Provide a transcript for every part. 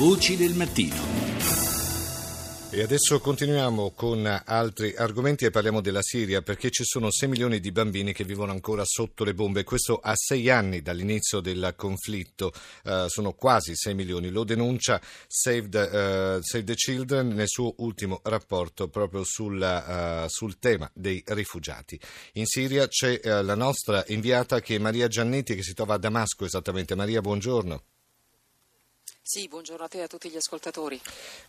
Voci del mattino. E adesso continuiamo con altri argomenti e parliamo della Siria perché ci sono 6 milioni di bambini che vivono ancora sotto le bombe. Questo a 6 anni dall'inizio del conflitto, uh, sono quasi 6 milioni. Lo denuncia Save the, uh, Save the Children nel suo ultimo rapporto proprio sul, uh, sul tema dei rifugiati. In Siria c'è la nostra inviata che è Maria Giannetti che si trova a Damasco esattamente. Maria, buongiorno. Sì, buongiorno a te e a tutti gli ascoltatori.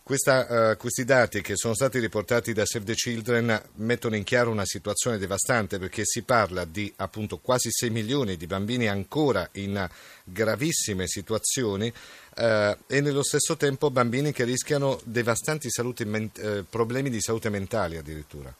Questa, uh, questi dati che sono stati riportati da Save the Children mettono in chiaro una situazione devastante perché si parla di appunto quasi 6 milioni di bambini ancora in gravissime situazioni uh, e nello stesso tempo bambini che rischiano devastanti men- uh, problemi di salute mentale addirittura.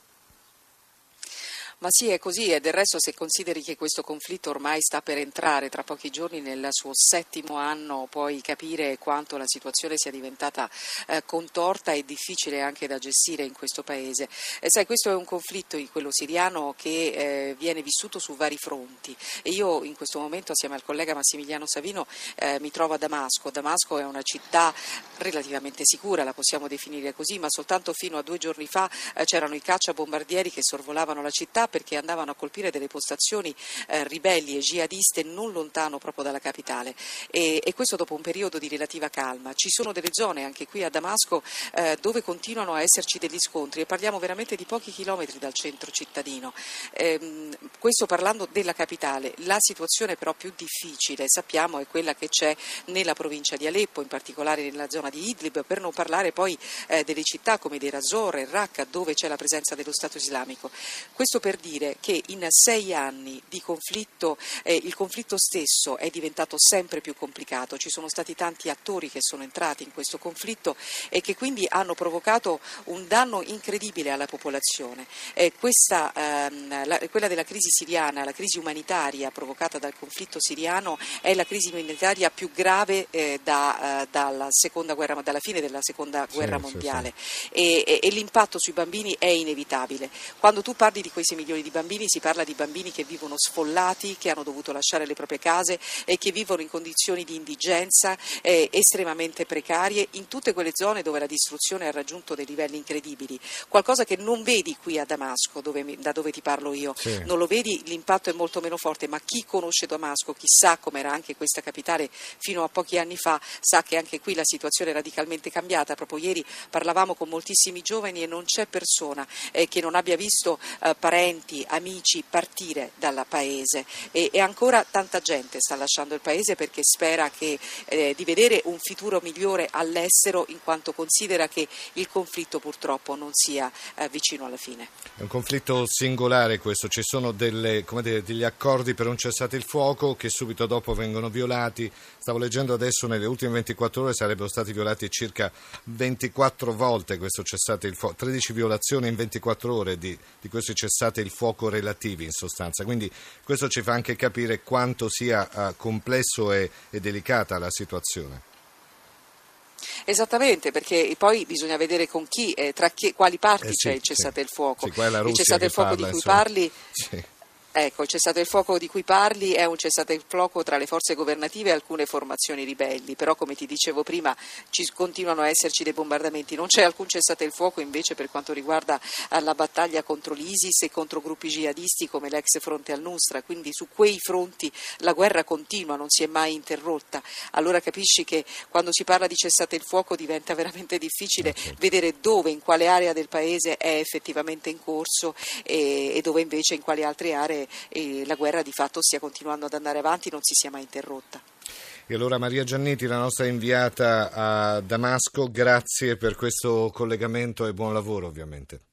Ma sì, è così e del resto se consideri che questo conflitto ormai sta per entrare tra pochi giorni nel suo settimo anno, puoi capire quanto la situazione sia diventata eh, contorta e difficile anche da gestire in questo paese. E sai, questo è un conflitto, quello siriano, che eh, viene vissuto su vari fronti e io in questo momento assieme al collega Massimiliano Savino eh, mi trovo a Damasco. Damasco è una città relativamente sicura, la possiamo definire così, ma soltanto fino a due giorni fa eh, c'erano i cacciabombardieri che sorvolavano la città perché andavano a colpire delle postazioni eh, ribelli e jihadiste non lontano proprio dalla capitale e, e, questo dopo un periodo di relativa calma. Ci sono delle zone anche qui a Damasco eh, dove continuano a esserci degli scontri e parliamo veramente di pochi chilometri dal centro cittadino. Ehm, questo parlando della capitale. La situazione però più difficile, sappiamo, è quella che c'è nella provincia di Aleppo, in particolare nella zona di Idlib, per non parlare poi eh, delle città come Deir Razzor e Raqqa dove c'è la presenza dello Stato islamico. Questo per dire che in sei anni di conflitto eh, il conflitto stesso è diventato sempre più complicato, ci sono stati tanti attori che sono entrati in questo conflitto e che quindi hanno provocato un danno incredibile alla popolazione. Eh, questa, ehm, la, quella della crisi siriana, la crisi umanitaria provocata dal conflitto siriano è la crisi umanitaria più grave eh, da, eh, dalla, guerra, dalla, fine della seconda guerra sì, mondiale sì, sì. E, e, e l'impatto sui bambini è inevitabile. Quando tu parli di quei 6 milioni di bambini si parla di bambini che vivono sfollati, che hanno dovuto lasciare le proprie case e che vivono in condizioni di indigenza eh, estremamente precarie in tutte quelle zone dove la distruzione ha raggiunto dei livelli incredibili. Qualcosa che non vedi qui a Damasco, dove, da dove ti parlo io. Sì. Non lo vedi, l'impatto è molto meno forte, ma chi conosce Damasco, chi sa com'era anche questa capitale fino a pochi anni fa, sa che anche qui la situazione è radicalmente cambiata. Proprio ieri parlavamo con moltissimi giovani e non c'è persona eh, che non abbia visto eh, parenti, amici partire dal paese. E, e, ancora tanta gente sta lasciando il paese perché spera che, eh, di vedere un futuro migliore all'estero in quanto considera che il conflitto purtroppo non sia eh, vicino alla fine. È un conflitto singolare questo, ci sono delle, dire, degli accordi per un cessate il fuoco che subito dopo vengono violati, stavo leggendo adesso nelle ultime 24 ore sarebbero stati violati circa 24 volte questo cessate il fuoco, 13 violazioni in 24 ore di, di questo cessate il fuoco relativi in sostanza. Quindi questo ci fa anche capire quanto sia uh, complesso e, e delicata la situazione. Esattamente, perché poi bisogna vedere con chi, eh, tra chi, quali parti eh sì, c'è il cessate il fuoco. Sì, il cessate il fuoco di cui insomma. parli sì. Ecco, il cessate il fuoco di cui parli è un cessate il fuoco tra le forze governative e alcune formazioni ribelli, però come ti dicevo prima ci continuano a esserci dei bombardamenti, non c'è alcun cessate il fuoco invece per quanto riguarda eh, la battaglia contro l'ISIS e contro gruppi jihadisti come l'ex fronte al-Nusra, quindi su quei fronti la guerra continua, non si è mai interrotta. Allora capisci che quando si parla di cessate il fuoco diventa veramente difficile okay. Certo. vedere dove, in quale area del paese è effettivamente in corso e, e dove invece in quali altre aree e la guerra di fatto stia continuando ad andare avanti, non si sia mai interrotta. E allora Maria Giannetti, la nostra inviata a Damasco, grazie per questo collegamento e buon lavoro ovviamente.